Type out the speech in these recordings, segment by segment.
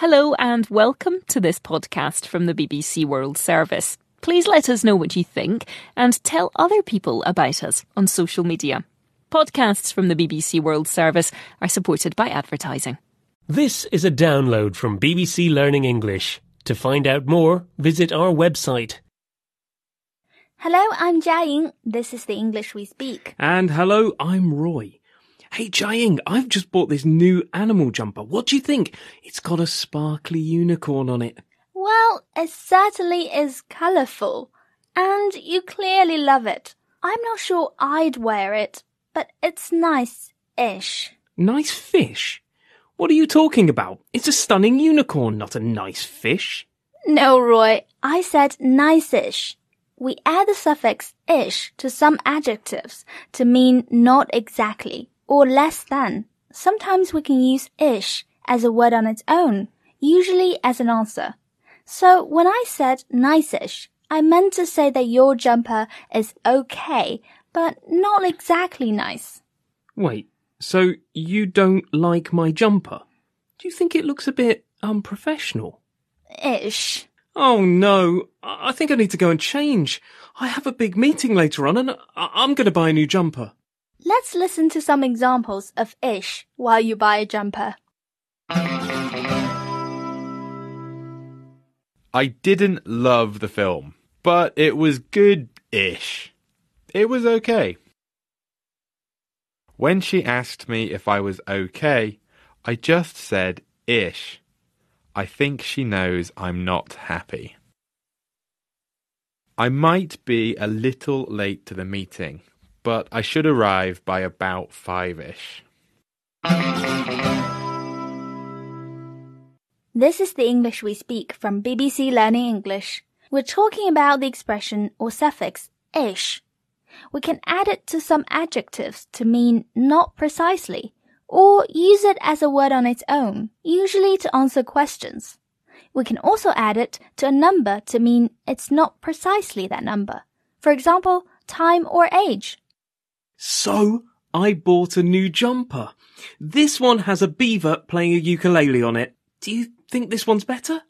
Hello and welcome to this podcast from the BBC World Service. Please let us know what you think and tell other people about us on social media. Podcasts from the BBC World Service are supported by advertising. This is a download from BBC Learning English. To find out more, visit our website. Hello, I'm Jiaying. This is the English we speak. And hello, I'm Roy. Hey, Jiaying, I've just bought this new animal jumper. What do you think? It's got a sparkly unicorn on it. Well, it certainly is colourful. And you clearly love it. I'm not sure I'd wear it, but it's nice-ish. Nice fish? What are you talking about? It's a stunning unicorn, not a nice fish. No, Roy, I said nice-ish. We add the suffix ish to some adjectives to mean not exactly or less than. Sometimes we can use ish as a word on its own, usually as an answer. So when I said nice-ish, I meant to say that your jumper is okay, but not exactly nice. Wait, so you don't like my jumper? Do you think it looks a bit unprofessional? Ish. Oh no, I think I need to go and change. I have a big meeting later on and I'm going to buy a new jumper. Let's listen to some examples of ish while you buy a jumper. I didn't love the film, but it was good ish. It was okay. When she asked me if I was okay, I just said ish. I think she knows I'm not happy. I might be a little late to the meeting, but I should arrive by about five ish. This is the English we speak from BBC Learning English. We're talking about the expression or suffix ish. We can add it to some adjectives to mean not precisely, or use it as a word on its own, usually to answer questions. We can also add it to a number to mean it's not precisely that number. For example, time or age. So, I bought a new jumper. This one has a beaver playing a ukulele on it. Do you think this one's better?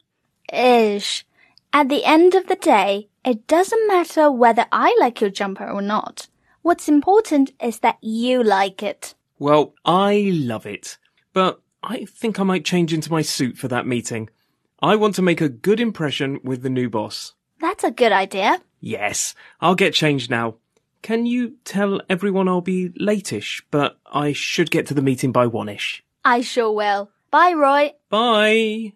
Ish. At the end of the day, it doesn't matter whether I like your jumper or not. What's important is that you like it. Well, I love it. But I think I might change into my suit for that meeting. I want to make a good impression with the new boss. That's a good idea. Yes, I'll get changed now. Can you tell everyone I'll be latish, but I should get to the meeting by one-ish? I sure will. Bye, Roy. Bye!